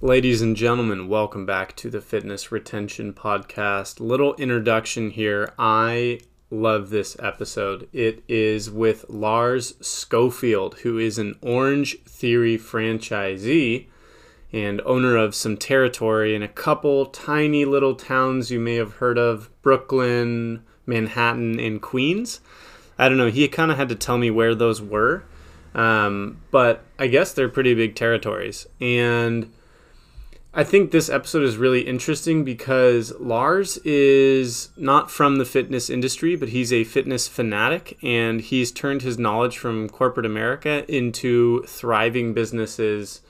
Ladies and gentlemen, welcome back to the Fitness Retention Podcast. Little introduction here. I love this episode. It is with Lars Scofield, who is an Orange Theory franchisee and owner of some territory in a couple tiny little towns you may have heard of Brooklyn, Manhattan, and Queens. I don't know, he kind of had to tell me where those were. Um, but I guess they're pretty big territories. And I think this episode is really interesting because Lars is not from the fitness industry, but he's a fitness fanatic and he's turned his knowledge from corporate America into thriving businesses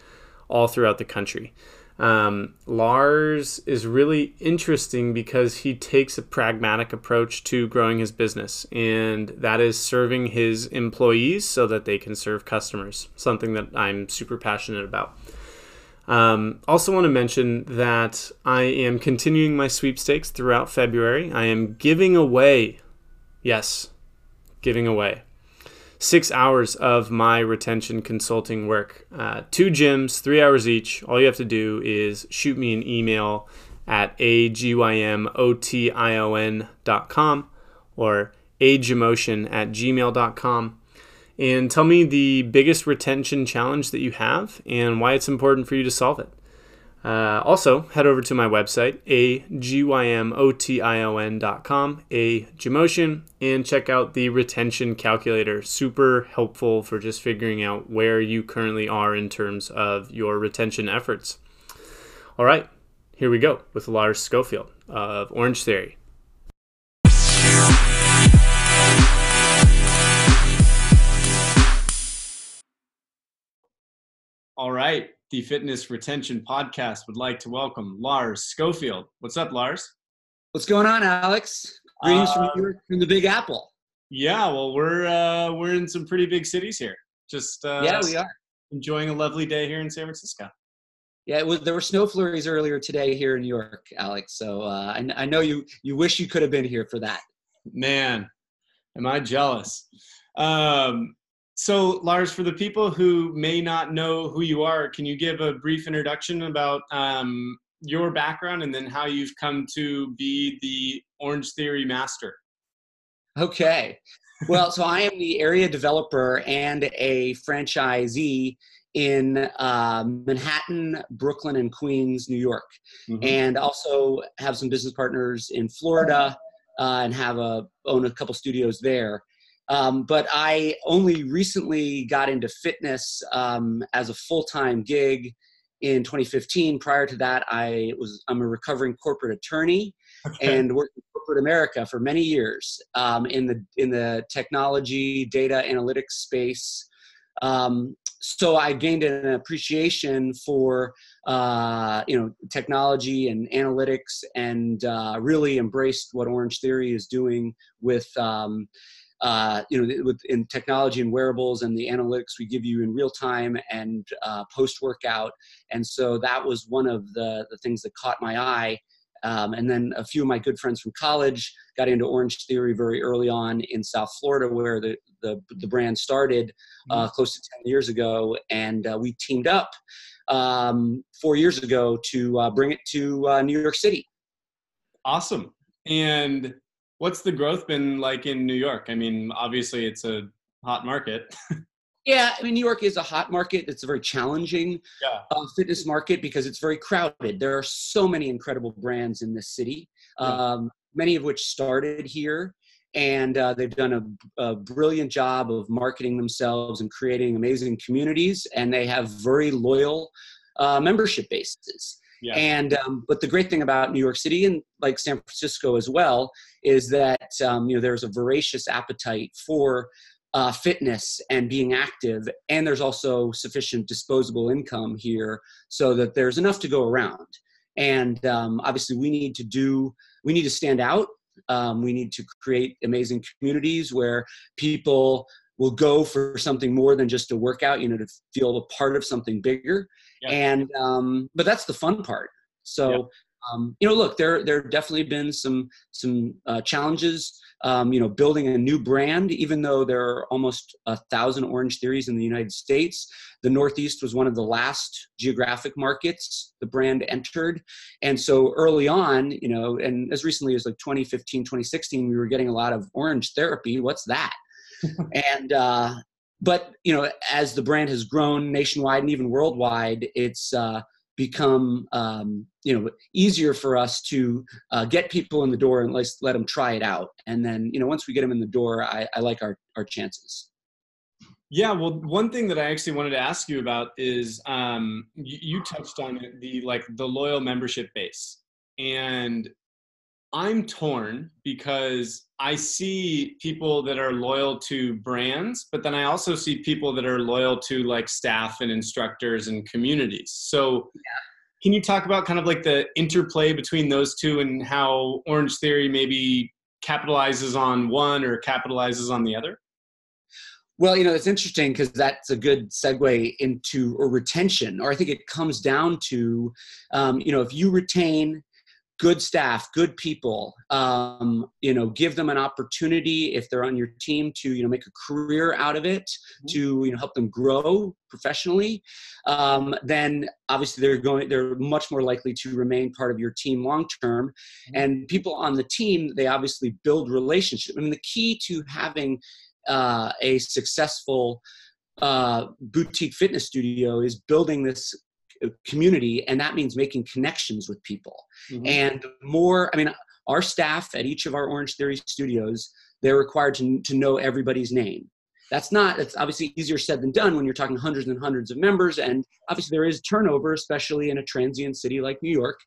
all throughout the country. Um, Lars is really interesting because he takes a pragmatic approach to growing his business, and that is serving his employees so that they can serve customers, something that I'm super passionate about. Um, also, want to mention that I am continuing my sweepstakes throughout February. I am giving away, yes, giving away six hours of my retention consulting work. Uh, two gyms, three hours each. All you have to do is shoot me an email at agymOTION.com or agemotion at gmail.com and tell me the biggest retention challenge that you have and why it's important for you to solve it. Uh, also, head over to my website, agymOTION.com, agmotion, and check out the retention calculator. Super helpful for just figuring out where you currently are in terms of your retention efforts. All right, here we go with Lars Scofield of Orange Theory. All right. The Fitness Retention Podcast would like to welcome Lars Scofield. What's up, Lars? What's going on, Alex? Greetings uh, from, from the Big Apple. Yeah, well, we're uh, we're in some pretty big cities here. Just uh, yeah, we are enjoying a lovely day here in San Francisco. Yeah, was, there were snow flurries earlier today here in New York, Alex. So uh, I, I know you you wish you could have been here for that. Man, am I jealous? Um, so, Lars, for the people who may not know who you are, can you give a brief introduction about um, your background and then how you've come to be the Orange Theory master? Okay. Well, so I am the area developer and a franchisee in uh, Manhattan, Brooklyn, and Queens, New York, mm-hmm. and also have some business partners in Florida uh, and have a own a couple studios there. Um, but I only recently got into fitness um, as a full time gig in 2015. Prior to that, I was I'm a recovering corporate attorney okay. and worked in corporate America for many years um, in the in the technology data analytics space. Um, so I gained an appreciation for uh, you know technology and analytics, and uh, really embraced what Orange Theory is doing with um, uh, you know, with in technology and wearables and the analytics we give you in real time and uh, post workout. And so that was one of the, the things that caught my eye. Um, and then a few of my good friends from college got into Orange Theory very early on in South Florida, where the, the, the brand started uh, mm-hmm. close to 10 years ago. And uh, we teamed up um, four years ago to uh, bring it to uh, New York City. Awesome. And what's the growth been like in New York? I mean, obviously it's a hot market. yeah, I mean, New York is a hot market. It's a very challenging yeah. uh, fitness market because it's very crowded. There are so many incredible brands in this city, yeah. um, many of which started here. And uh, they've done a, a, brilliant job of marketing themselves and creating amazing communities. And they have very loyal uh, membership bases. Yeah. And um, but the great thing about New York City and like San Francisco as well is that um, you know there's a voracious appetite for uh, fitness and being active, and there's also sufficient disposable income here so that there's enough to go around. And um, obviously, we need to do we need to stand out. Um, we need to create amazing communities where people will go for something more than just a workout you know to feel a part of something bigger yeah. and um, but that's the fun part so um, you know, look, there there definitely been some some uh, challenges. Um, you know, building a new brand, even though there are almost a thousand Orange Theories in the United States, the Northeast was one of the last geographic markets the brand entered, and so early on, you know, and as recently as like 2015, 2016, we were getting a lot of Orange therapy. What's that? and uh, but you know, as the brand has grown nationwide and even worldwide, it's uh, become um, you know easier for us to uh, get people in the door and let let them try it out. And then you know, once we get them in the door, I, I like our our chances. Yeah, well, one thing that I actually wanted to ask you about is um, you, you touched on it, the like the loyal membership base, and I'm torn because I see people that are loyal to brands, but then I also see people that are loyal to like staff and instructors and communities. So, yeah. can you talk about kind of like the interplay between those two and how Orange Theory maybe capitalizes on one or capitalizes on the other? Well, you know, it's interesting because that's a good segue into a retention, or I think it comes down to, um, you know, if you retain good staff good people um, you know give them an opportunity if they're on your team to you know make a career out of it mm-hmm. to you know help them grow professionally um, then obviously they're going they're much more likely to remain part of your team long term mm-hmm. and people on the team they obviously build relationship i mean the key to having uh, a successful uh, boutique fitness studio is building this community and that means making connections with people mm-hmm. and more i mean our staff at each of our orange theory studios they're required to, to know everybody's name that's not it's obviously easier said than done when you're talking hundreds and hundreds of members and obviously there is turnover especially in a transient city like new york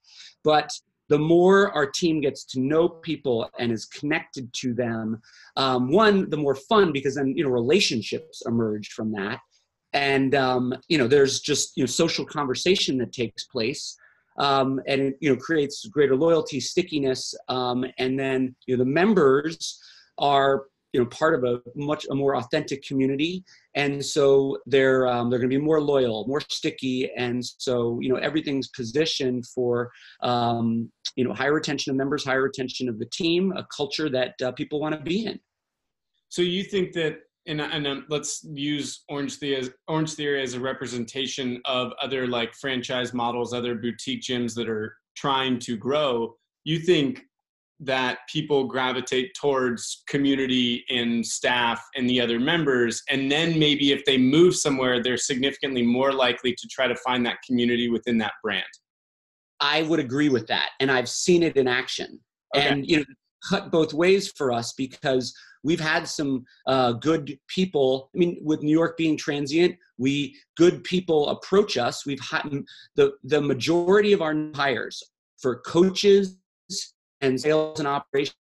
but the more our team gets to know people and is connected to them um, one the more fun because then you know relationships emerge from that and um, you know there's just you know social conversation that takes place um, and you know creates greater loyalty stickiness um, and then you know the members are you know part of a much a more authentic community. And so they're um, they're going to be more loyal more sticky. And so you know everything's positioned for um, you know higher retention of members higher retention of the team a culture that uh, people want to be in. So you think that and, and um, let's use Orange Theory, as, Orange Theory as a representation of other like franchise models, other boutique gyms that are trying to grow. You think that people gravitate towards community and staff and the other members, and then maybe if they move somewhere, they're significantly more likely to try to find that community within that brand. I would agree with that, and I've seen it in action. Okay. And you know, cut both ways for us because we've had some uh, good people. I mean, with New York being transient, we good people approach us. We've had the the majority of our hires for coaches and sales and operations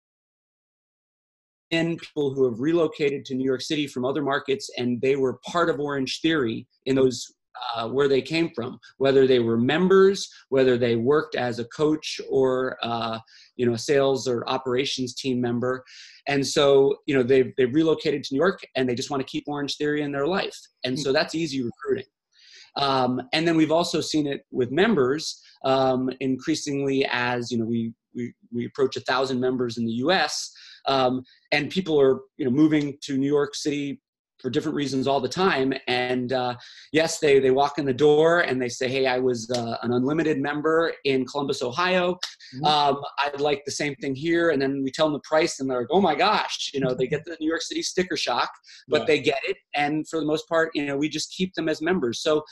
and people who have relocated to New York City from other markets and they were part of Orange Theory in those uh, where they came from, whether they were members, whether they worked as a coach or uh, you know a sales or operations team member, and so you know they've they've relocated to New York and they just want to keep Orange Theory in their life, and so that's easy recruiting. Um, and then we've also seen it with members um, increasingly as you know we we, we approach a thousand members in the U.S. Um, and people are you know moving to New York City for different reasons all the time. And uh, yes, they they walk in the door and they say, "Hey, I was uh, an unlimited member in Columbus, Ohio. Mm-hmm. Um, I'd like the same thing here." And then we tell them the price, and they're like, "Oh my gosh!" You know, they get the New York City sticker shock, but yeah. they get it. And for the most part, you know, we just keep them as members. So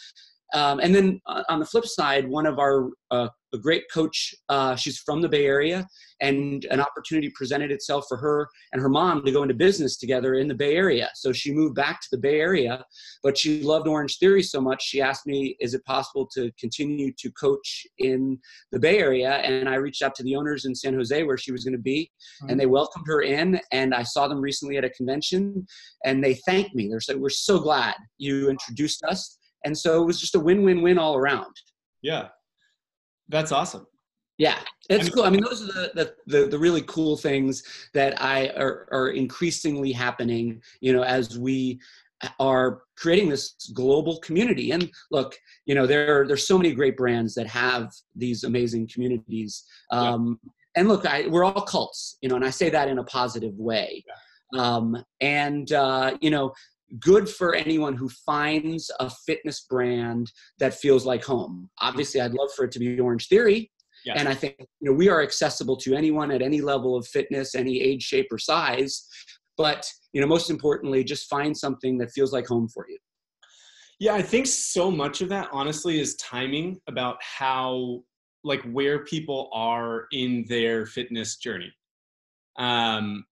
um, and then uh, on the flip side, one of our uh, a great coach, uh, she's from the Bay Area, and an opportunity presented itself for her and her mom to go into business together in the Bay Area. So she moved back to the Bay Area, but she loved Orange Theory so much, she asked me, "Is it possible to continue to coach in the Bay Area?" And I reached out to the owners in San Jose where she was going to be, mm-hmm. and they welcomed her in. And I saw them recently at a convention, and they thanked me. They said, "We're so glad you introduced us." And so it was just a win-win-win all around. Yeah. That's awesome. Yeah, it's cool. I mean, those are the, the, the, the, really cool things that I are, are increasingly happening, you know, as we are creating this global community. And look, you know, there are, there's so many great brands that have these amazing communities. Um, yeah. And look, I, we're all cults, you know, and I say that in a positive way. Yeah. Um, and uh, you know, good for anyone who finds a fitness brand that feels like home. Obviously, I'd love for it to be Orange Theory. Yeah. And I think you know we are accessible to anyone at any level of fitness, any age, shape, or size. But you know, most importantly, just find something that feels like home for you. Yeah, I think so much of that honestly is timing about how like where people are in their fitness journey. Um,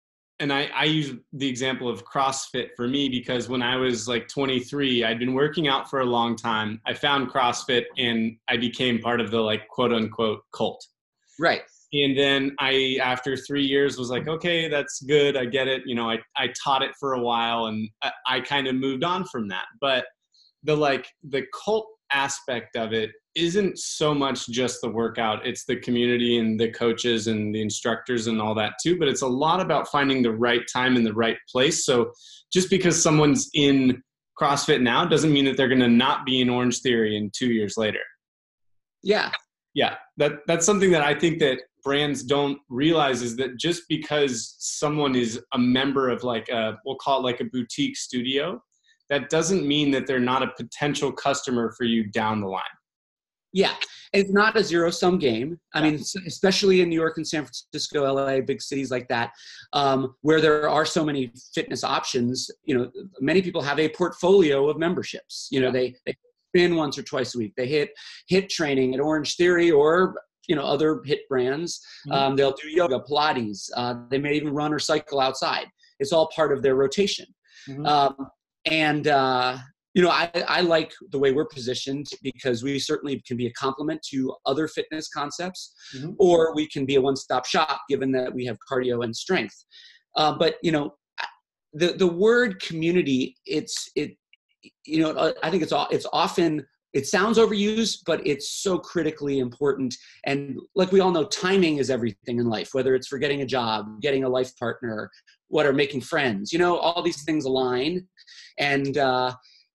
and I, I use the example of CrossFit for me because when I was like 23, I'd been working out for a long time. I found CrossFit and I became part of the like quote unquote cult. Right. And then I, after three years, was like, okay, that's good. I get it. You know, I, I taught it for a while and I, I kind of moved on from that. But the like the cult aspect of it isn't so much just the workout it's the community and the coaches and the instructors and all that too but it's a lot about finding the right time in the right place. So just because someone's in crossfit now doesn't mean that they're going to not be in orange theory in 2 years later. Yeah. Yeah that that's something that i think that brands don't realize is that just because someone is a member of like a we'll call it like a boutique studio that doesn't mean that they're not a potential customer for you down the line. Yeah, it's not a zero sum game. I mean, especially in New York and San Francisco, LA, big cities like that, um, where there are so many fitness options. You know, many people have a portfolio of memberships. You know, they they spin once or twice a week. They HIIT HIIT training at Orange Theory or you know other hit brands. Mm-hmm. Um, they'll do yoga, Pilates. Uh, they may even run or cycle outside. It's all part of their rotation. Mm-hmm. Um, and uh, you know I, I like the way we're positioned because we certainly can be a complement to other fitness concepts mm-hmm. or we can be a one-stop shop given that we have cardio and strength. Uh, but you know the the word community it's it you know i think it's all it's often it sounds overused but it's so critically important. And like we all know timing is everything in life whether it's for getting a job getting a life partner what are making friends you know all these things align. And uh,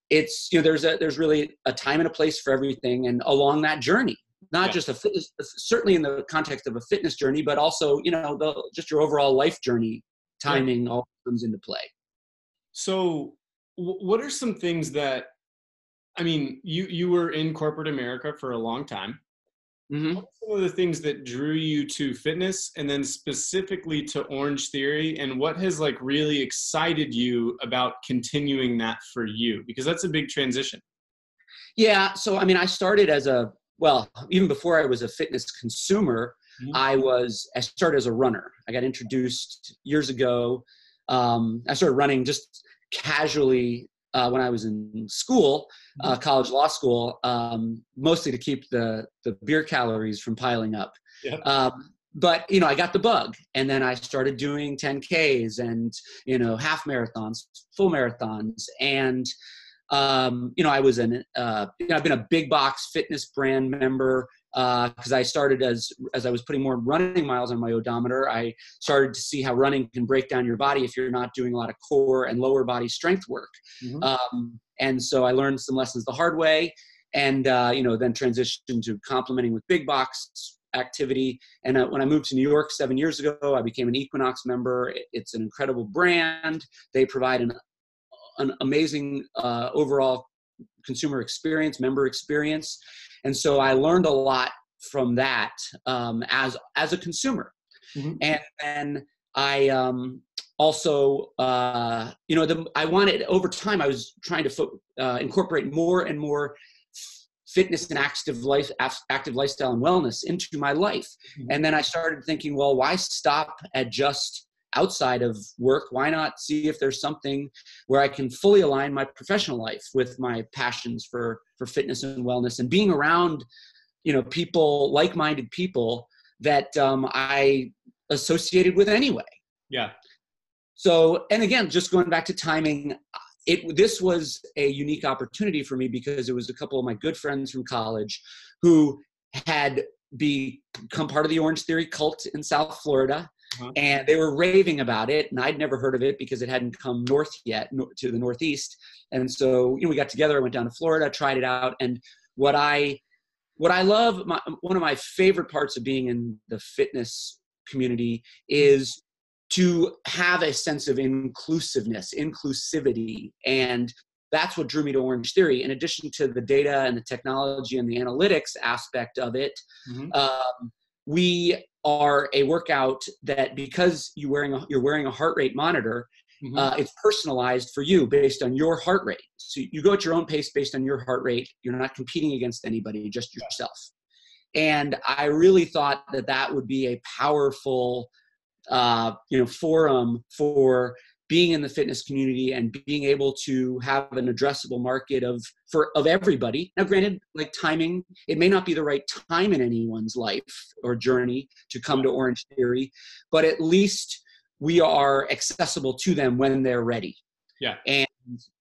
it's you know there's a there's really a time and a place for everything and along that journey not yeah. just a fitness uh, certainly in the context of a fitness journey but also you know the, just your overall life journey timing yeah. all comes into play so what are some things that i mean you you were in corporate america for a long time Mm-hmm. What some of the things that drew you to fitness and then specifically to Orange Theory and what has like really excited you about continuing that for you? Because that's a big transition. Yeah. So, I mean, I started as a, well, even before I was a fitness consumer, mm-hmm. I was, I started as a runner. I got introduced years ago. Um, I started running just casually uh, when I was in school, uh, mm-hmm. college law school, um, mostly to keep the the beer calories from piling up. Um, but you know, I got the bug, and then I started doing 10ks and you know half marathons, full marathons, and um, you know, I was an uh, you know, I've been a big box fitness brand member because uh, I started as as I was putting more running miles on my odometer. I started to see how running can break down your body if you're not doing a lot of core and lower body strength work. Mm-hmm. Um, and so I learned some lessons the hard way, and uh, you know then transitioned to complementing with big box activity. And uh, when I moved to New York seven years ago, I became an Equinox member. It's an incredible brand. They provide an an amazing uh, overall consumer experience, member experience. And so I learned a lot from that um, as as a consumer. Mm-hmm. And then I um, also, uh, you know, the, I wanted over time. I was trying to fo- uh, incorporate more and more fitness and active life, active lifestyle and wellness into my life. Mm-hmm. And then I started thinking, well, why stop at just outside of work why not see if there's something where i can fully align my professional life with my passions for for fitness and wellness and being around you know people like-minded people that um, i associated with anyway. Yeah. So and again just going back to timing it this was a unique opportunity for me because it was a couple of my good friends from college who had become part of the orange theory cult in south florida uh-huh. and they were raving about it and i'd never heard of it because it hadn't come north yet to the northeast and so you know we got together i went down to florida tried it out and what i what i love my, one of my favorite parts of being in the fitness community is to have a sense of inclusiveness inclusivity and that's what drew me to Orange Theory. In addition to the data and the technology and the analytics aspect of it, mm-hmm. um, we are a workout that because you wearing a, you're wearing a heart rate monitor, mm-hmm. uh, it's personalized for you based on your heart rate. So you go at your own pace based on your heart rate. You're not competing against anybody, just yourself. And I really thought that that would be a powerful, uh, you know, forum for being in the fitness community and being able to have an addressable market of for of everybody. Now granted like timing it may not be the right time in anyone's life or journey to come to orange theory but at least we are accessible to them when they're ready. Yeah. And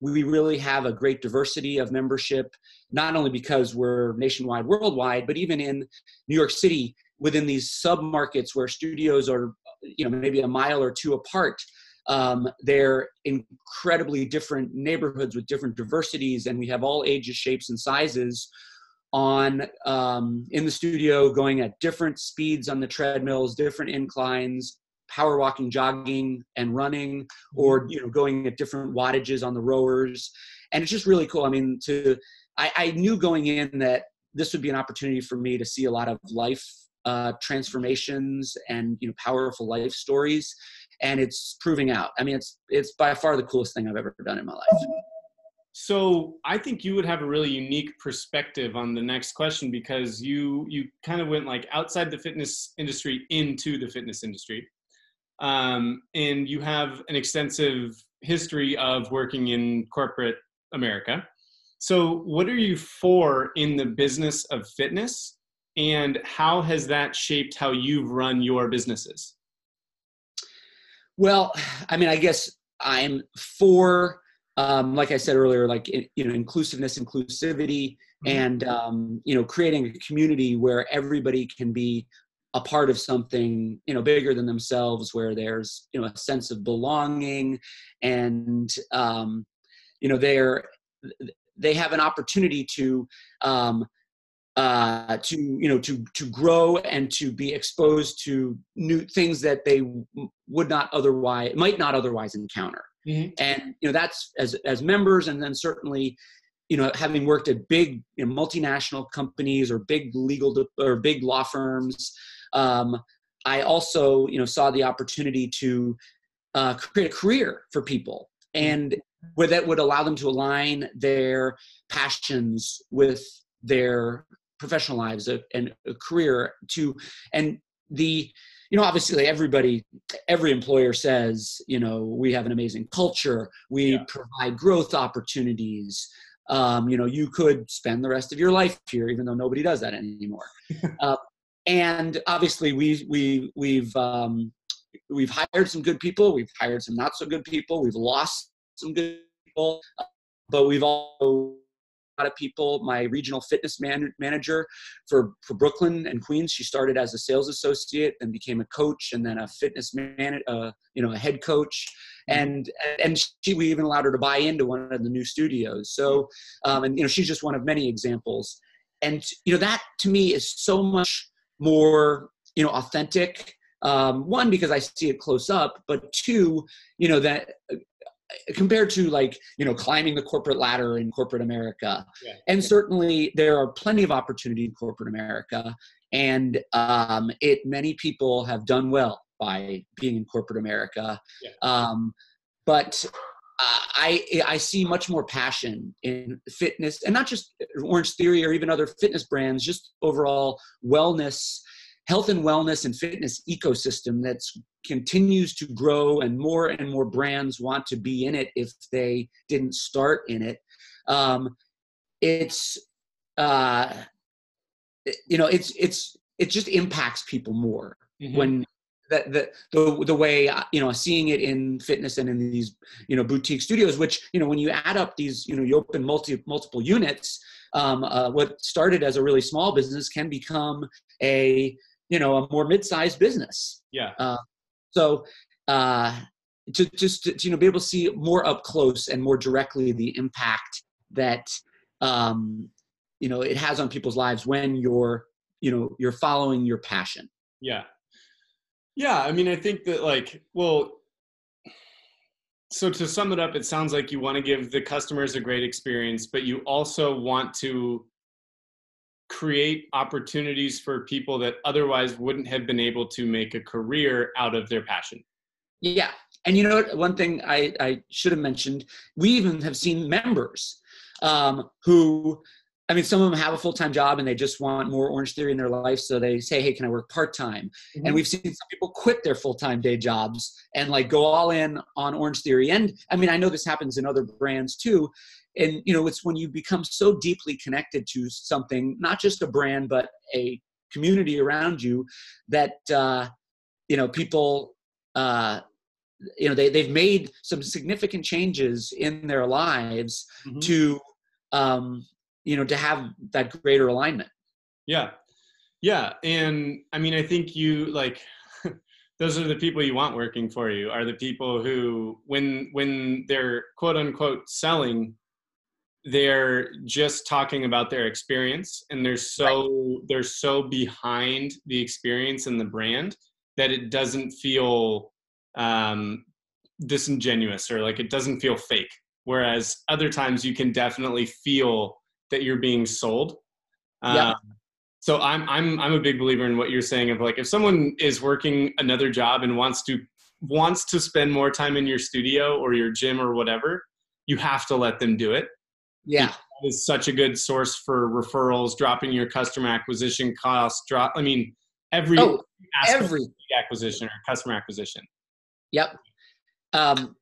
we really have a great diversity of membership not only because we're nationwide worldwide but even in new york city within these sub markets where studios are you know maybe a mile or two apart um, they're incredibly different neighborhoods with different diversities, and we have all ages, shapes, and sizes on um, in the studio going at different speeds on the treadmills, different inclines, power walking, jogging, and running, or you know going at different wattages on the rowers, and it's just really cool. I mean, to I, I knew going in that this would be an opportunity for me to see a lot of life uh, transformations and you know powerful life stories and it's proving out. I mean, it's it's by far the coolest thing I've ever done in my life. So I think you would have a really unique perspective on the next question because you you kind of went like outside the fitness industry into the fitness industry, um, and you have an extensive history of working in corporate America. So what are you for in the business of fitness, and how has that shaped how you've run your businesses? Well, I mean, I guess I'm for, um, like I said earlier, like you know, inclusiveness, inclusivity, mm-hmm. and um, you know, creating a community where everybody can be a part of something you know bigger than themselves where there's you know a sense of belonging and um, you know they're they have an opportunity to um, uh, to you know to to grow and to be exposed to new things that they would not otherwise might not otherwise encounter mm-hmm. and you know that's as as members and then certainly you know having worked at big you know, multinational companies or big legal or big law firms um, i also you know saw the opportunity to uh, create a career for people mm-hmm. and where that would allow them to align their passions with their professional lives and a career to and the you know obviously everybody every employer says you know we have an amazing culture we yeah. provide growth opportunities um, you know you could spend the rest of your life here even though nobody does that anymore uh, and obviously we we we've um, we've hired some good people we've hired some not so good people we've lost some good people but we've also of people. My regional fitness man, manager for, for Brooklyn and Queens, she started as a sales associate and became a coach and then a fitness man, uh, you know, a head coach. Mm-hmm. And, and she, we even allowed her to buy into one of the new studios. So, um, and, you know, she's just one of many examples. And, you know, that to me is so much more, you know, authentic. Um, one because I see it close up, but two, you know that compared to like you know climbing the corporate ladder in corporate america yeah. and certainly there are plenty of opportunity in corporate america and um, it many people have done well by being in corporate america yeah. um, but uh, I I see much more passion in fitness, and not just Orange Theory or even other fitness brands, just overall wellness health and wellness and fitness ecosystem that continues to grow and more and more brands want to be in it if they didn't start in it um, it's uh, you know it's it's it just impacts people more mm-hmm. when that the, the the way you know seeing it in fitness and in these you know boutique studios which you know when you add up these you know you open multi multiple units um, uh, what started as a really small business can become a you know a more mid-sized business yeah uh, So uh, to just to, you know be able to see more up close and more directly the impact that um, you know it has on people's lives when you're you know you're following your passion. Yeah, yeah. I mean, I think that like well. So to sum it up, it sounds like you want to give the customers a great experience, but you also want to create opportunities for people that otherwise wouldn't have been able to make a career out of their passion. Yeah. And you know what? One thing I, I should have mentioned, we even have seen members um, who, I mean, some of them have a full time job and they just want more Orange Theory in their life. So they say, hey, can I work part time? Mm-hmm. And we've seen some people quit their full time day jobs and like go all in on Orange Theory. And I mean, I know this happens in other brands too and you know it's when you become so deeply connected to something not just a brand but a community around you that uh, you know people uh, you know they, they've made some significant changes in their lives mm-hmm. to um, you know to have that greater alignment. Yeah. Yeah. And i mean i think you like those are the people you want working for you are the people who when when they're quote unquote selling they're just talking about their experience and they're so right. they're so behind the experience and the brand that it doesn't feel um, disingenuous or like it doesn't feel fake whereas other times you can definitely feel that you're being sold yeah. Um, so i'm i'm i'm a big believer in what you're saying of like if someone is working another job and wants to wants to spend more time in your studio or your gym or whatever you have to let them do it yeah. Is such a good source for referrals, dropping your customer acquisition costs, drop I mean every oh, every acquisition or customer acquisition. Yep. Um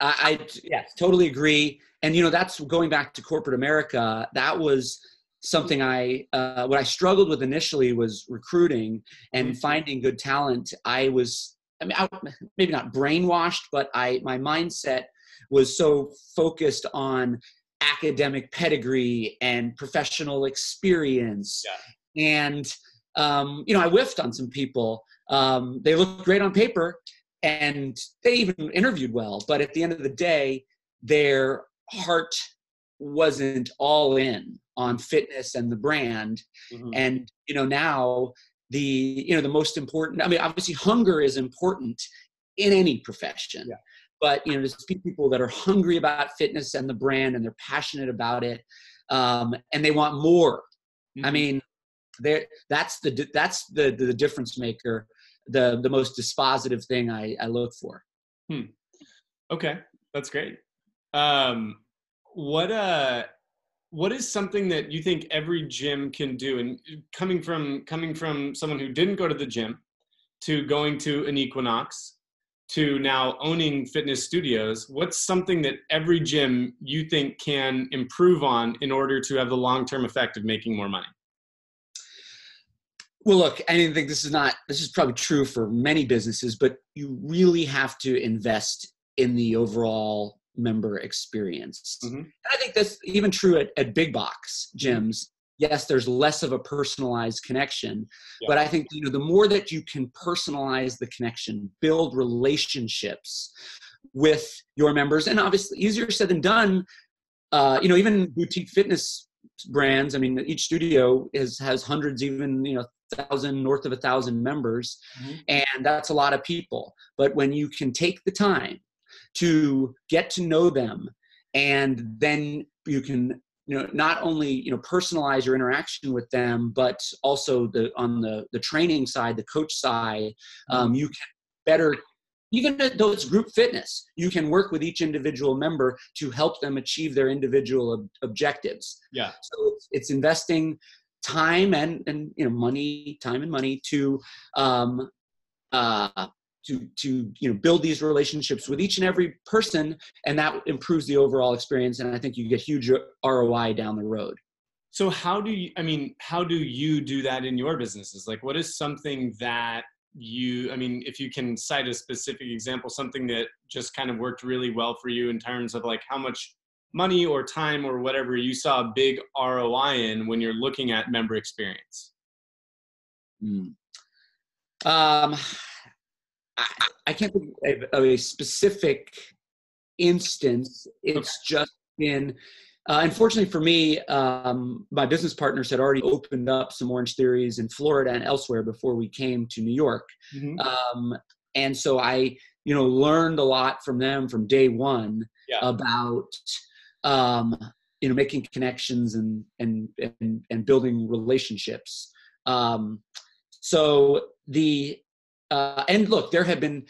I, I yeah, totally agree. And you know, that's going back to corporate America, that was something I uh, what I struggled with initially was recruiting and mm-hmm. finding good talent. I was I mean I, maybe not brainwashed, but I my mindset was so focused on academic pedigree and professional experience. Yeah. And, um, you know, I whiffed on some people. Um, they looked great on paper and they even interviewed well. But at the end of the day, their heart wasn't all in on fitness and the brand. Mm-hmm. And, you know, now the, you know, the most important, I mean, obviously hunger is important in any profession. Yeah but you know to speak people that are hungry about fitness and the brand and they're passionate about it um, and they want more. Mm-hmm. i mean that's the that's the, the difference maker the the most dispositive thing i i look for. Hmm. okay. That's great. Um what uh what is something that you think every gym can do? And coming from coming from someone who didn't go to the gym to going to an equinox to now owning fitness studios, what's something that every gym you think can improve on in order to have the long term effect of making more money? Well, look, I think this is not, this is probably true for many businesses, but you really have to invest in the overall member experience. Mm-hmm. And I think that's even true at, at big box gyms yes there's less of a personalized connection yeah. but i think you know the more that you can personalize the connection build relationships with your members and obviously easier said than done uh, you know even boutique fitness brands i mean each studio is has hundreds even you know thousand north of a thousand members mm-hmm. and that's a lot of people but when you can take the time to get to know them and then you can you know not only you know personalize your interaction with them but also the on the the training side the coach side um, you can better even though it's group fitness you can work with each individual member to help them achieve their individual ob- objectives. Yeah. So it's, it's, investing time and and you know money time and money to um uh to to you know build these relationships with each and every person and that improves the overall experience and i think you get huge roi down the road. So how do you i mean how do you do that in your businesses? Like what is something that you i mean if you can cite a specific example something that just kind of worked really well for you in terms of like how much money or time or whatever you saw a big roi in when you're looking at member experience? Mm. um I, I can't think of a specific instance. It's okay. just been, uh, unfortunately for me, um, my business partners had already opened up some Orange Theories in Florida and elsewhere before we came to New York. Mm-hmm. Um, and so I, you know, learned a lot from them from day one yeah. about, um, you know, making connections and, and, and, and building relationships. Um, so the, uh, and look, there have been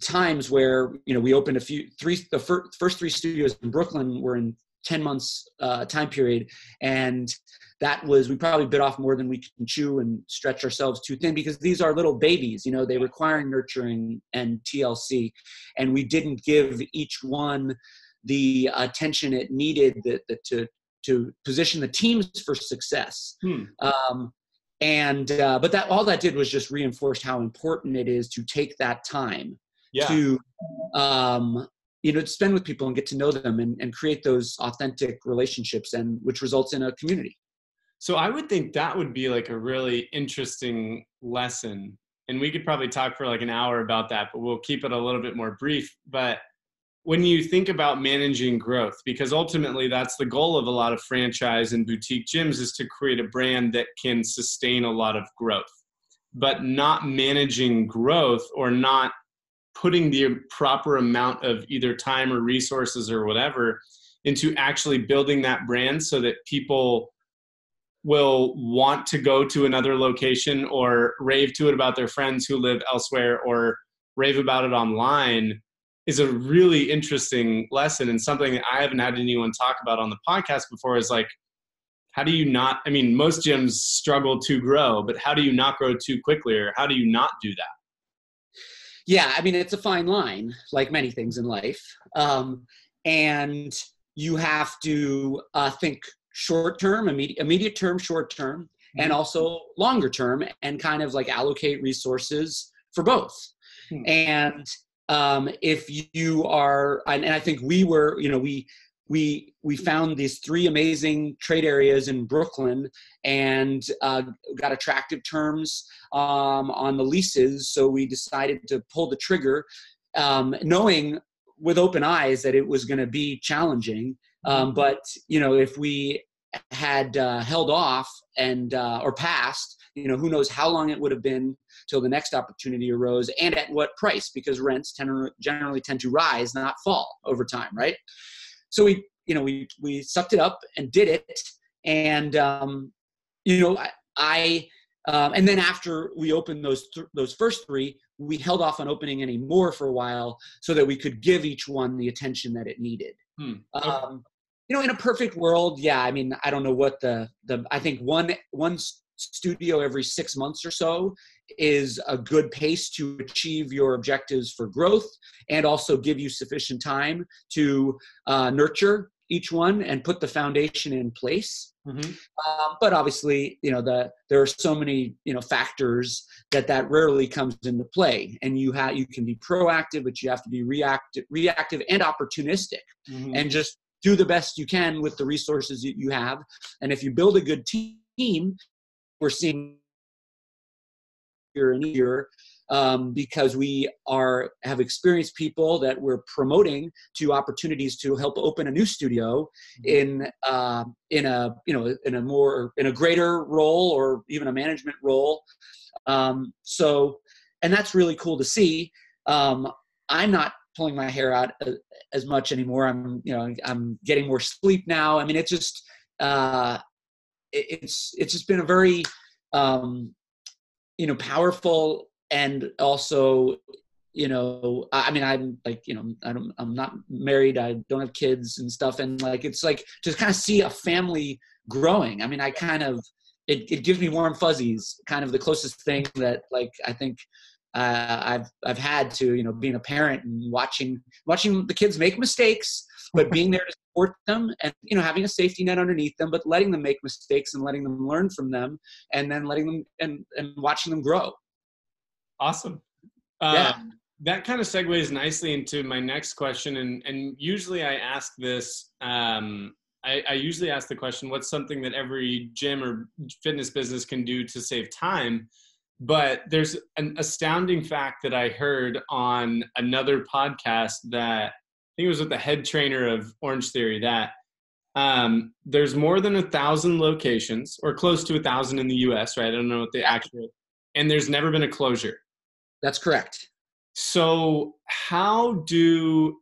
times where you know we opened a few three the fir- first three studios in brooklyn were in 10 months uh, time period. And that was we probably bit off more than we can chew and stretch ourselves too thin because these are little babies you know they require nurturing and tlc and we didn't give each one the attention it needed that, that to to position the teams for success. Hmm. um, and uh, but that all that did was just reinforce how important it is to take that time yeah. to um, you know spend with people and get to know them and, and create those authentic relationships and which results in a community. So i would think that would be like a really interesting lesson. And we could probably talk for like an hour about that but we'll keep it a little bit more brief. But when you think about managing growth because ultimately that's the goal of a lot of franchise and boutique gyms is to create a brand that can sustain a lot of growth. But not managing growth or not putting the proper amount of either time or resources or whatever into actually building that brand so that people will want to go to another location or rave to it about their friends who live elsewhere or rave about it online is a really interesting lesson and something that I haven't had anyone talk about on the podcast before is like how do you not I mean most gyms struggle to grow but how do you not grow too quickly or how do you not do that yeah, I mean, it's a fine line, like many things in life. Um, and you have to uh, think short term, immediate, immediate term, short term, mm-hmm. and also longer term, and kind of like allocate resources for both. Mm-hmm. And um, if you are, and, and I think we were, you know, we we we found these three amazing trade areas in Brooklyn and uh, got attractive terms um, on the leases. So we decided to pull the trigger, um, knowing with open eyes that it was going to be challenging. Um, mm-hmm. but you know, if we had uh, held off and uh, or passed, you know, who knows how long it would have been till the next opportunity arose, and at what price? Because rents tend to, generally tend to rise, not fall over time, right? so we you know we we sucked it up and did it and um, you know i, I um, and then after we opened those th- those first three we held off on opening any more for a while so that we could give each one the attention that it needed hmm. okay. um, you know in a perfect world yeah i mean i don't know what the the i think one one studio every six months or so is a good pace to achieve your objectives for growth and also give you sufficient time to uh, nurture each one and put the foundation in place mm-hmm. um, but obviously you know the there are so many you know factors that that rarely comes into play and you have you can be proactive but you have to be reactive reactive and opportunistic mm-hmm. and just do the best you can with the resources that you have and if you build a good team we're seeing year and year um, because we are have experienced people that we're promoting to opportunities to help open a new studio mm-hmm. in uh, in a you know in a more in a greater role or even a management role. Um, so, and that's really cool to see. Um, I'm not pulling my hair out as much anymore. I'm you know I'm getting more sleep now. I mean, it's just uh, it's it's just been a very um, you know powerful and also you know i mean i'm like you know i don't i'm not married. I don't have kids and stuff. And like it's like to kind of see a family growing. I mean i kind of it, it gives me warm fuzzies kind of the closest thing that like i think uh, I've I've had to you know being a parent and watching watching the kids make mistakes, but being there to support them and you know having a safety net underneath them, but letting them make mistakes and letting them learn from them, and then letting them and and watching them grow. Awesome. Uh, yeah. That kind of segues nicely into my next question, and and usually I ask this. Um, I, I usually ask the question, "What's something that every gym or fitness business can do to save time?" but there's an astounding fact that I heard on another podcast that think it was with the head trainer of Orange Theory that um, there's more than a thousand locations or close to a thousand in the US, right? I don't know what the actual, and there's never been a closure. That's correct. So how do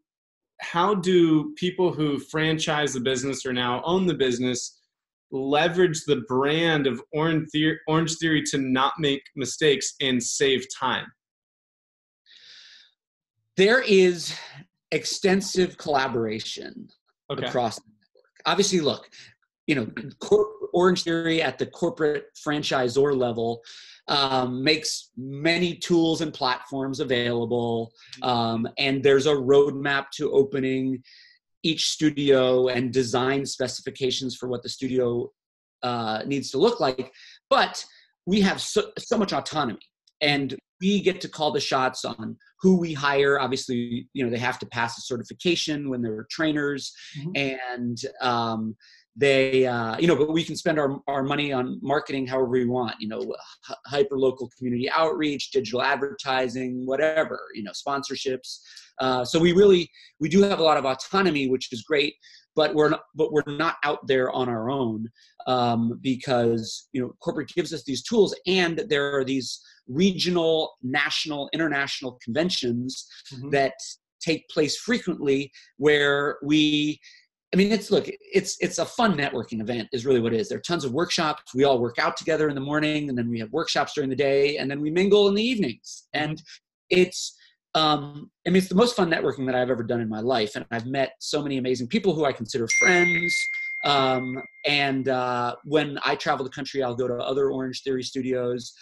how do people who franchise the business or now own the business leverage the brand of Orange Theory, Orange Theory to not make mistakes and save time? There is extensive collaboration okay. across the network. Obviously, look, you know, cor- Orangetheory at the corporate franchisor level um, makes many tools and platforms available, um, and there's a roadmap to opening each studio and design specifications for what the studio uh, needs to look like. But we have so, so much autonomy, and we get to call the shots on who we hire. Obviously, you know they have to pass a certification when they're trainers, mm-hmm. and um, they uh, you know but we can spend our, our money on marketing however we want you know h- hyper local community outreach digital advertising whatever you know sponsorships uh, so we really we do have a lot of autonomy which is great but we're not but we're not out there on our own um, because you know corporate gives us these tools and there are these regional national international conventions mm-hmm. that take place frequently where we I mean, it's look, it's it's a fun networking event, is really what it is. There are tons of workshops. We all work out together in the morning, and then we have workshops during the day, and then we mingle in the evenings. And it's, um, I mean, it's the most fun networking that I've ever done in my life, and I've met so many amazing people who I consider friends. Um, and uh, when I travel the country, I'll go to other Orangetheory studios.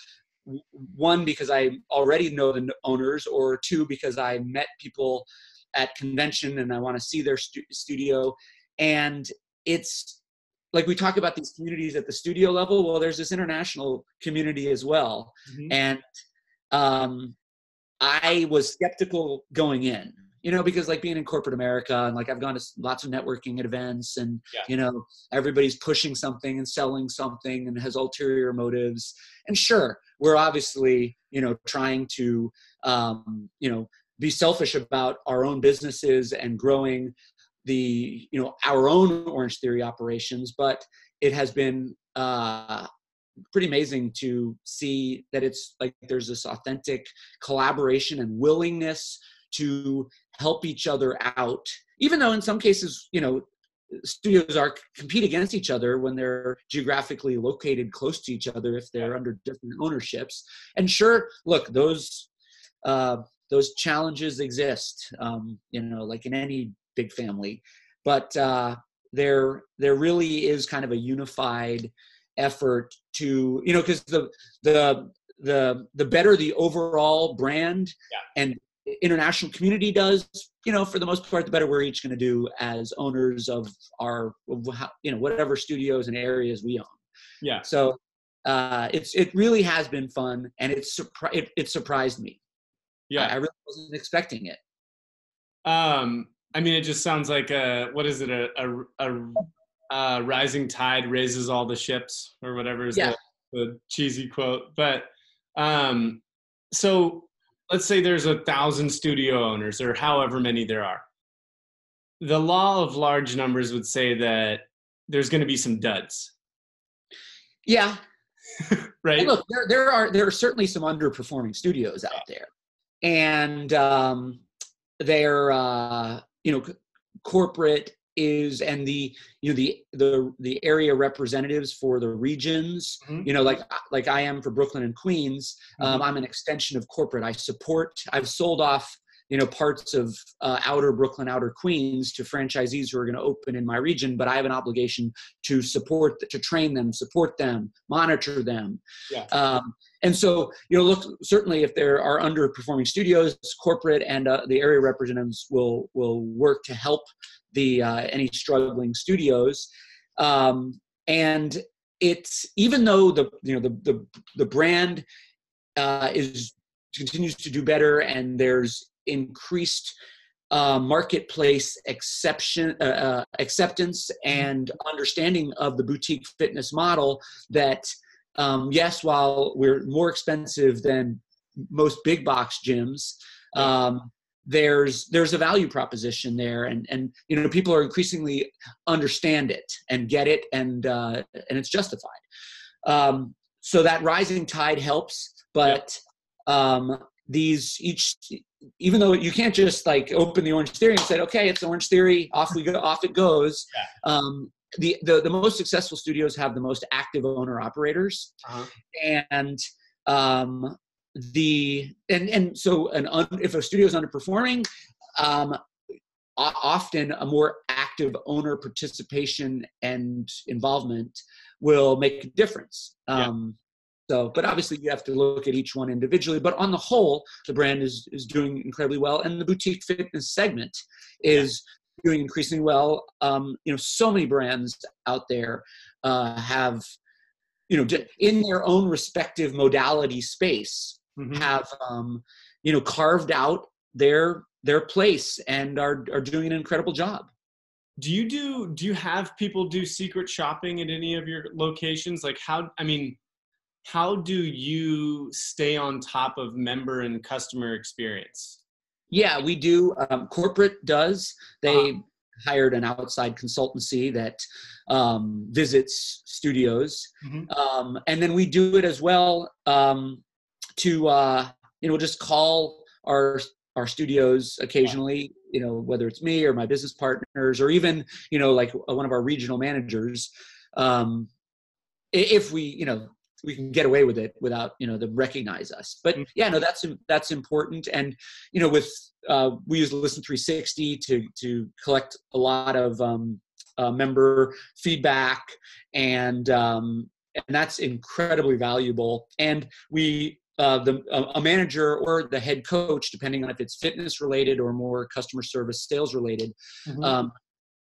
One because I already know the owners, or two because I met people at convention and I want to see their stu- studio. And it's like we talk about these communities at the studio level well there's this international community as well. Mm-hmm. and um, i was skeptical going in you know because like being in corporate america and like i've gone to lots of networking at events and yeah. you know everybody's pushing something and selling something and has ulterior motives and sure we're obviously you know trying to um, you know be selfish about our own businesses and growing the you know our own orangetheory operations but it has been uh, pretty amazing to see that it's like there's this authentic collaboration and willingness to help each other out even though in some cases you know studios are compete against each other when they're geographically located close to each other if they're under different ownerships and sure look those uh, those challenges exist um, you know like in any big family but uh, there there really is kind of a unified effort to you know because the the the the better the overall brand yeah. and international community does you know for the most part the better we're each going to do as owners of our you know whatever studios and areas we own yeah so uh it's it really has been fun and it's surpri- it, it surprised me yeah, I, I really wasn't expecting it. Um, I mean, it just sounds like a what is it? A a, a, a rising tide raises all the ships, or whatever is yeah. the, the cheesy quote. But um, so let's say there's a thousand studio owners, or however many there are. The law of large numbers would say that there's going to be some duds. Yeah. right. Well, look, there, there are there are certainly some underperforming studios out there and um they're uh, you know corporate is and the you know the the the area representatives for the regions mm-hmm. you know like like i am for brooklyn and queens um, mm-hmm. i'm an extension of corporate i support i've sold off you know parts of uh, outer brooklyn outer queens to franchisees who are going to open in my region but i have an obligation to support to train them support them monitor them yeah. um, and so you know look certainly if there are underperforming studios corporate and uh, the area representatives will will work to help the uh, any struggling studios. Um, and it's even though the you know the the, the brand uh, is continues to do better and there's increased uh, marketplace exception uh, uh, acceptance and understanding of the boutique fitness model that um, yes, while we're more expensive than most big box gyms, um, there's there's a value proposition there, and and you know people are increasingly understand it and get it, and uh, and it's justified. Um, so that rising tide helps, but um, these each even though you can't just like open the orangetheory and say okay it's orangetheory off we go off it goes um, the, the the most successful studios have the most active owner operators uh-huh. and um, the and and so an un, if a studio is underperforming um, often a more active owner participation and involvement will make a difference um, so, but obviously you have to look at each one individually. But on the whole, the brand is is doing incredibly well, and the boutique fitness segment is doing increasingly well. Um, you know, so many brands out there uh, have, you know, in their own respective modality space, mm-hmm. have um, you know carved out their their place and are are doing an incredible job do you do do you have people do secret shopping at any of your locations like how i mean how do you stay on top of member and customer experience? Yeah, we do. Um, corporate does. They uh-huh. hired an outside consultancy that um, visits studios, mm-hmm. um, and then we do it as well um, to uh, you know just call our our studios occasionally you know whether it's me or my business partners or even you know like one of our regional managers um, if we you know we can get away with it without you know them recognize us. But mm. yeah no that's that's important. And you know with uh, we use Listen360 to to collect a lot of um, uh, member feedback and um, and that's incredibly valuable. And we uh, the a manager or the head coach depending on if it's fitness related or more customer service sales related mm-hmm. um,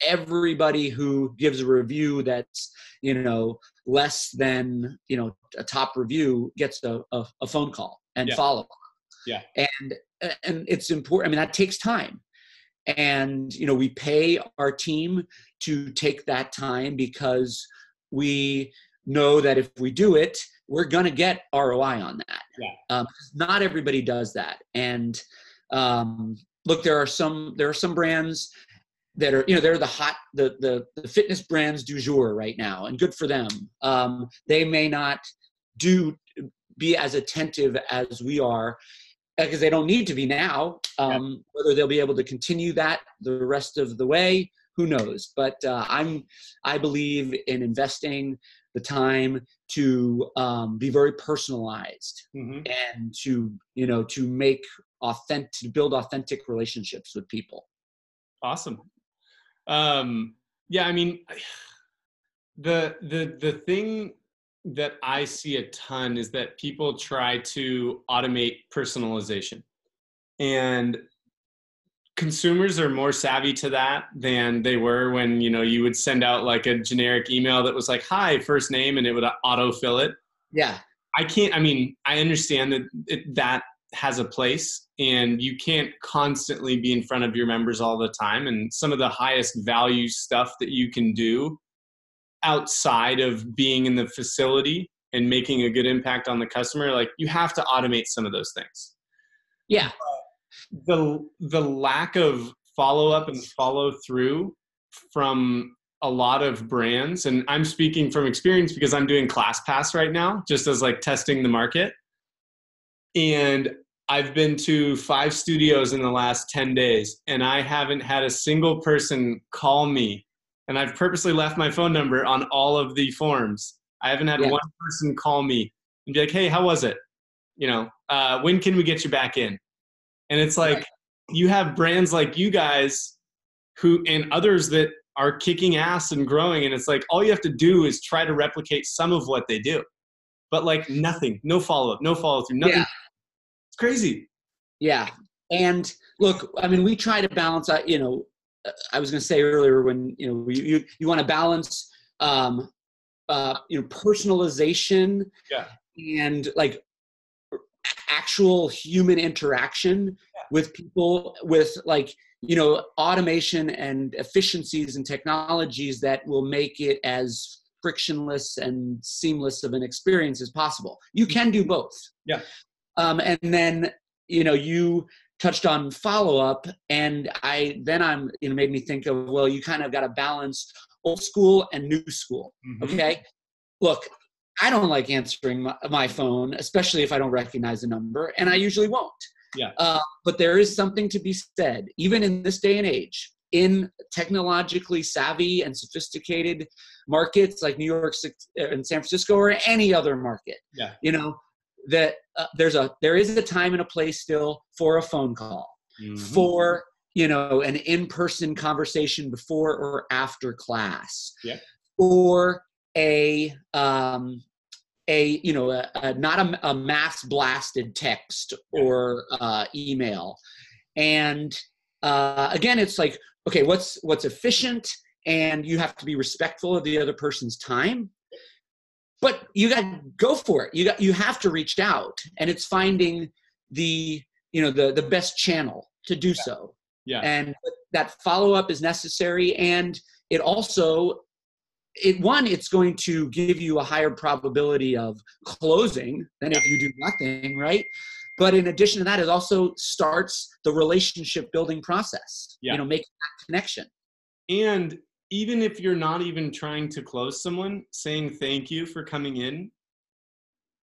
everybody who gives a review that's you know less than you know a top review gets a, a, a phone call and yeah. follow yeah and and it's important i mean that takes time and you know we pay our team to take that time because we know that if we do it we're going to get roi on that yeah. um, not everybody does that and um, look there are some there are some brands that are you know they're the hot the the, the fitness brands du jour right now and good for them um, they may not do be as attentive as we are because they don't need to be now um, yeah. whether they'll be able to continue that the rest of the way who knows but uh, i'm i believe in investing the time to um, be very personalized mm-hmm. and to you know to make authentic to build authentic relationships with people. Awesome. Um, yeah, I mean, the the the thing that I see a ton is that people try to automate personalization, and consumers are more savvy to that than they were when you know you would send out like a generic email that was like hi first name and it would autofill it. Yeah. I can't i mean i understand that it, that has a place and you can't constantly be in front of your members all the time and some of the highest value stuff that you can do outside of being in the facility and making a good impact on the customer like you have to automate some of those things. Yeah the the lack of follow up and follow through from a lot of brands and i'm speaking from experience because i'm doing classpass right now just as like testing the market and I've been to five studios in the last 10 days, and I haven't had a single person call me. And I've purposely left my phone number on all of the forms. I haven't had yeah. one person call me and be like, hey, how was it? You know, uh, when can we get you back in? And it's like, right. you have brands like you guys who, and others that are kicking ass and growing. And it's like, all you have to do is try to replicate some of what they do but like nothing, no follow up, no follow through, nothing. Yeah. It's crazy. Yeah. And look, I mean, we try to balance, you know, I was going to say earlier when, you know, you, you, you want to balance, um, uh, you know, personalization yeah. and like actual human interaction yeah. with people with like, you know, automation and efficiencies and technologies that will make it as frictionless and seamless of an experience as possible. You can do both. Yeah. Um, and then you know you touched on follow up, and I then I'm you know made me think of well you kind of got to balance old school and new school. Mm-hmm. Okay, look. I don't like answering my, my, phone, especially if I don't recognize the number, and I usually won't. Yeah. Uh, but there is something to be said, even in this day and age, in technologically savvy and sophisticated markets like New York and San Francisco or any other market. Yeah. You know that uh, there's a there is a time and a place still for a phone call, mm-hmm. for you know an in-person conversation before or after class. Yeah. Or a um, a you know a, a not a, a, mass blasted text or uh, email. And uh, again it's like okay what's what's efficient? And you have to be respectful of the other person's time. But you got to go for it. You got you have to reach out. And it's finding the you know the the best channel to do yeah. so. Yeah. And that follow up is necessary. And it also it one it's going to give you a higher probability of closing than if you do nothing right? But in addition to that it also starts the relationship building process yeah. you know making that connection. And even if you're not even trying to close someone saying thank you for coming in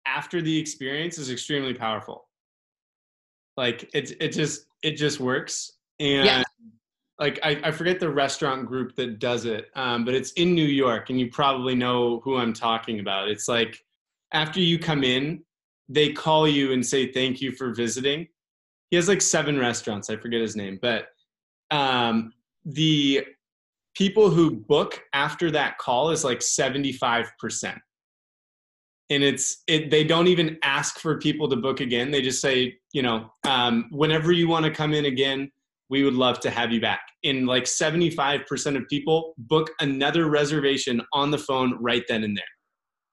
after the experience is extremely powerful. Like it, it just it just works. And yeah like I, I forget the restaurant group that does it, um, but it's in New York, and you probably know who I'm talking about. It's like after you come in, they call you and say thank you for visiting. He has like seven restaurants. I forget his name, but um, the people who book after that call is like 75 percent and it's it, they don't even ask for people to book again they just say you know um, whenever you want to come in again we would love to have you back. And like 75% of people book another reservation on the phone right then and there.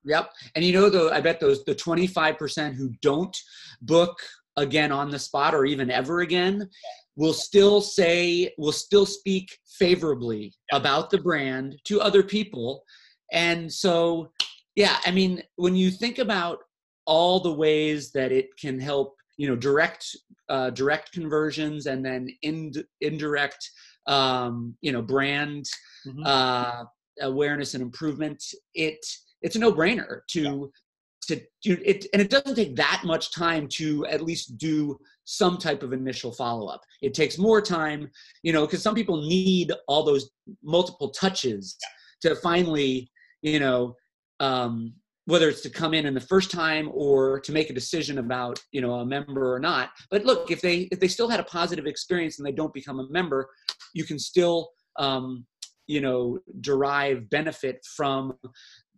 Yep. And you know, though, I bet those the 25% who don't book again on the spot or even ever again will still say, will still speak favorably about the brand to other people. And so, yeah, I mean, when you think about all the ways that it can help you know direct uh, direct conversions and then ind- indirect um, you know brand mm-hmm. uh, awareness and improvement it it's a no-brainer to yeah. to do it and it doesn't take that much time to at least do some type of initial follow-up it takes more time you know because some people need all those multiple touches yeah. to finally you know um, whether it's to come in in the first time or to make a decision about you know a member or not. But look if they if they still had a positive experience and they don't become a member you can still um, you know derive benefit from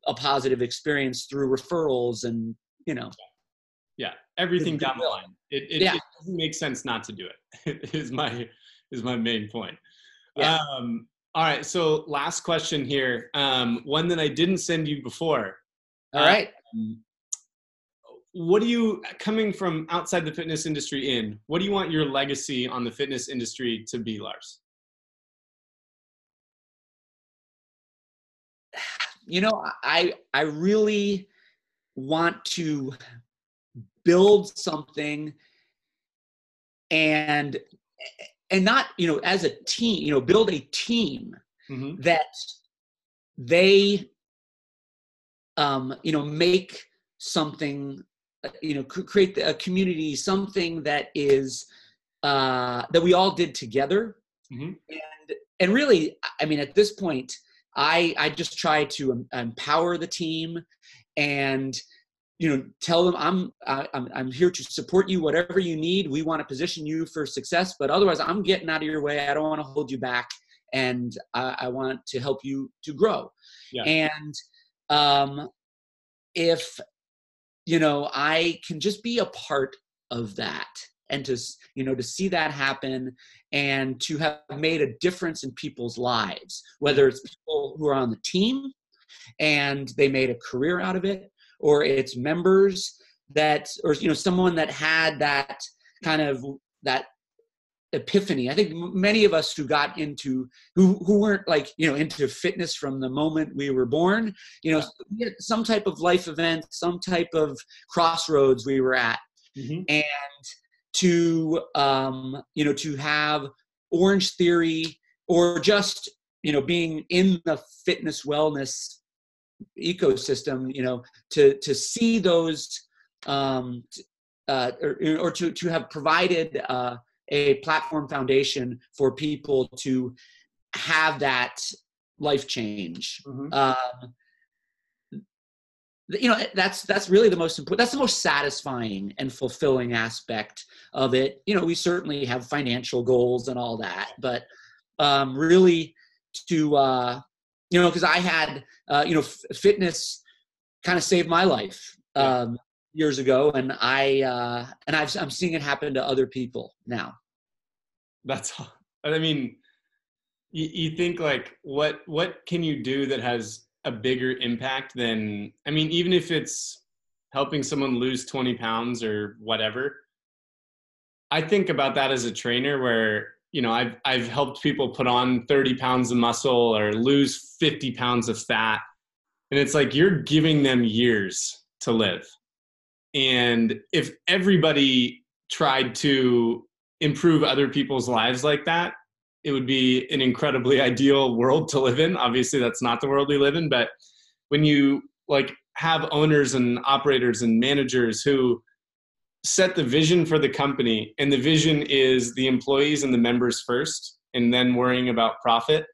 a positive experience through referrals and you know. Yeah. Everything down the line. It, it, yeah. it doesn't make sense not to do it is my is my main point. Yeah. um all right. So last question here um one that i didn't send you before all right. Um, what do you coming from outside the fitness industry in? What do you want your legacy on the fitness industry to be, Lars? You know, I I really want to build something and and not you know as a team you know build a team mm-hmm. that they um, you know, make something, uh, you know, create a community, something that is uh, that we all did together. Mm-hmm. And and really, I mean, at this point, I I just try to empower the team and you know tell them i'm i'm i'm here to support you whatever you need we want to position you for success but otherwise i'm getting out of your way i don't want to hold you back and i, I want to help you to grow yeah. and um, if you know i can just be a part of that and to you know to see that happen and to have made a difference in people's lives whether it's people who are on the team and they made a career out of it or it's members that or you know someone that had that kind of that epiphany. I think many of us who got into who who weren't like you know into fitness from the moment we were born, you know, some type of life event, some type of crossroads we were at, mm-hmm. and to um, you know to have Orangetheory or just you know being in the fitness wellness ecosystem, you know, to to see those um, uh, or, or to to have provided. Uh, a platform foundation for people to have that life change. Mm-hmm. Um, you know that's that's really the most important that's the most satisfying and fulfilling aspect of it you know we certainly have financial goals and all that but um really to uh you know because i had uh you know f- fitness kind of saved my life um years ago and i uh and I've, i'm seeing it happen to other people now that's all. i mean you, you think like what what can you do that has a bigger impact than i mean even if it's helping someone lose 20 pounds or whatever i think about that as a trainer where you know i've i've helped people put on 30 pounds of muscle or lose 50 pounds of fat and it's like you're giving them years to live and if everybody tried to improve other people's lives like that, it would be an incredibly ideal world to live in. Obviously, that's not the world we live in, but when you like have owners and operators and managers who set the vision for the company and the vision is the employees and the members first and then worrying about profit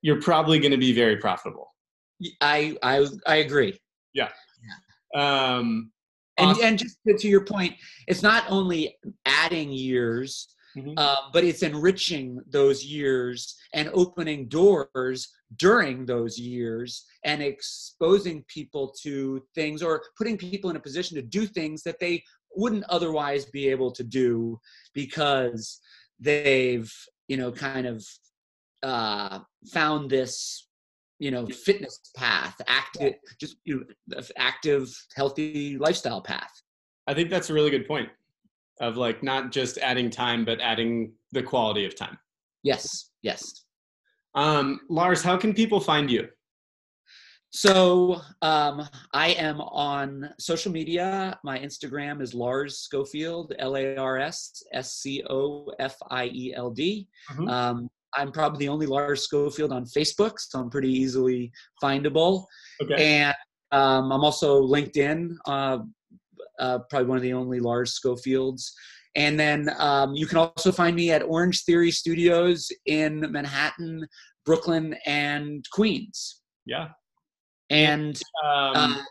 you're probably going to be very profitable i i i agree yeah, yeah. um and awesome. and just to, your point, it's not only adding years, mm-hmm. uh, but it's enriching those years and opening doors during those years and exposing people to things or putting people in a position to do things that they wouldn't otherwise be able to do because they've you know kind of uh, found this you know fitness path active just you know active healthy lifestyle path. I think that's a really good point of like not just adding time but adding the quality of time. Yes yes. Um, lars how can people find you? So um, i am on social media. My instagram is lars scofield l-a-r-s s-c-o-f-i-e-l-d mm-hmm. um, I'm probably the only Lars Scofield on Facebook, so I'm pretty easily findable. Okay. And um, I'm also LinkedIn, uh, uh, probably one of the only Lars Scofields. And then um, you can also find me at Orangetheory Studios in Manhattan, Brooklyn, and Queens. Yeah. And um, uh,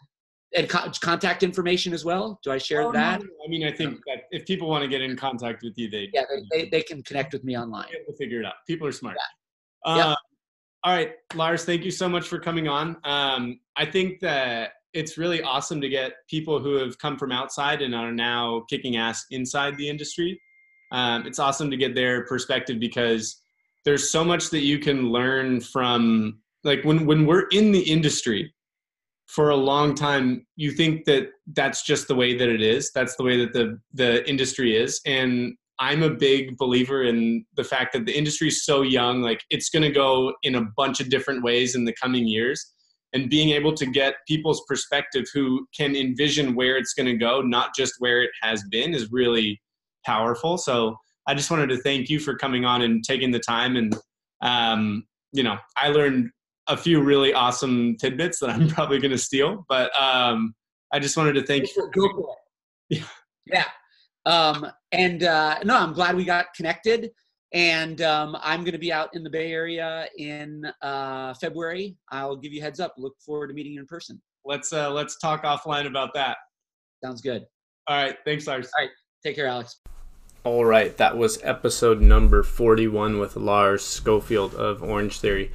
and co- contact information as well. Do I share oh, that? No, I mean, I think that if people want to get in contact with you, they yeah, they, they, they can connect with me online. We'll figure it out. People are smart. Yeah. Uh, yep. All right, Lars, thank you so much for coming on. Um, I think that it's really awesome to get people who have come from outside and are now kicking ass inside the industry. Um, it's awesome to get their perspective because there's so much that you can learn from like when when we're in the industry for a long time you think that that's just the way that it is. That's the way that the the industry is. And i'm a big believer in the fact that the industry is so young like it's going to go in a bunch of different ways in the coming years. And being able to get people's perspective who can envision where it's going to go not just where it has been is really powerful. So i just wanted to thank you for coming on and taking the time and um, you know i learned a few really awesome tidbits that I'm probably going to steal, but um, I just wanted to thank you. Go for it. Yeah. Yeah. Um, and uh, no, I'm glad we got connected. And um, I'm going to be out in the Bay Area in uh, February. I'll give you heads up. Look forward to meeting you in person. Let's uh, let's talk offline about that. Sounds good. All right. Thanks, Lars. All right. Take care, Alex. All right. That was episode number 41 with Lars Scofield of Orangetheory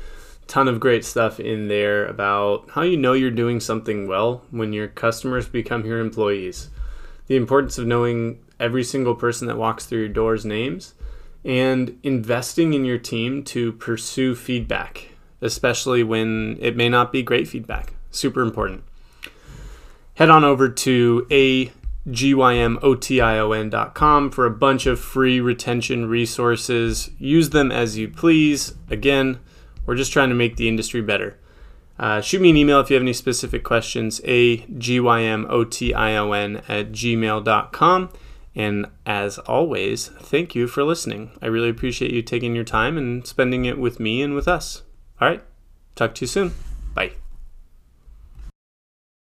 ton of great stuff in there about how you know you're doing something well when your customers become your employees. The importance of knowing every single person that walks through your doors names and investing in your team to pursue feedback, especially when it may not be great feedback. Super important. Head on over to a gymotion.com for a bunch of free retention resources. Use them as you please. Again, we're just trying to make the industry better. Uh, shoot me an email if you have any specific questions, a g-y-m-o-t-i-o-n at gmail.com. And as always, thank you for listening. I really appreciate you taking your time and spending it with me and with us. All right, talk to you soon. Bye.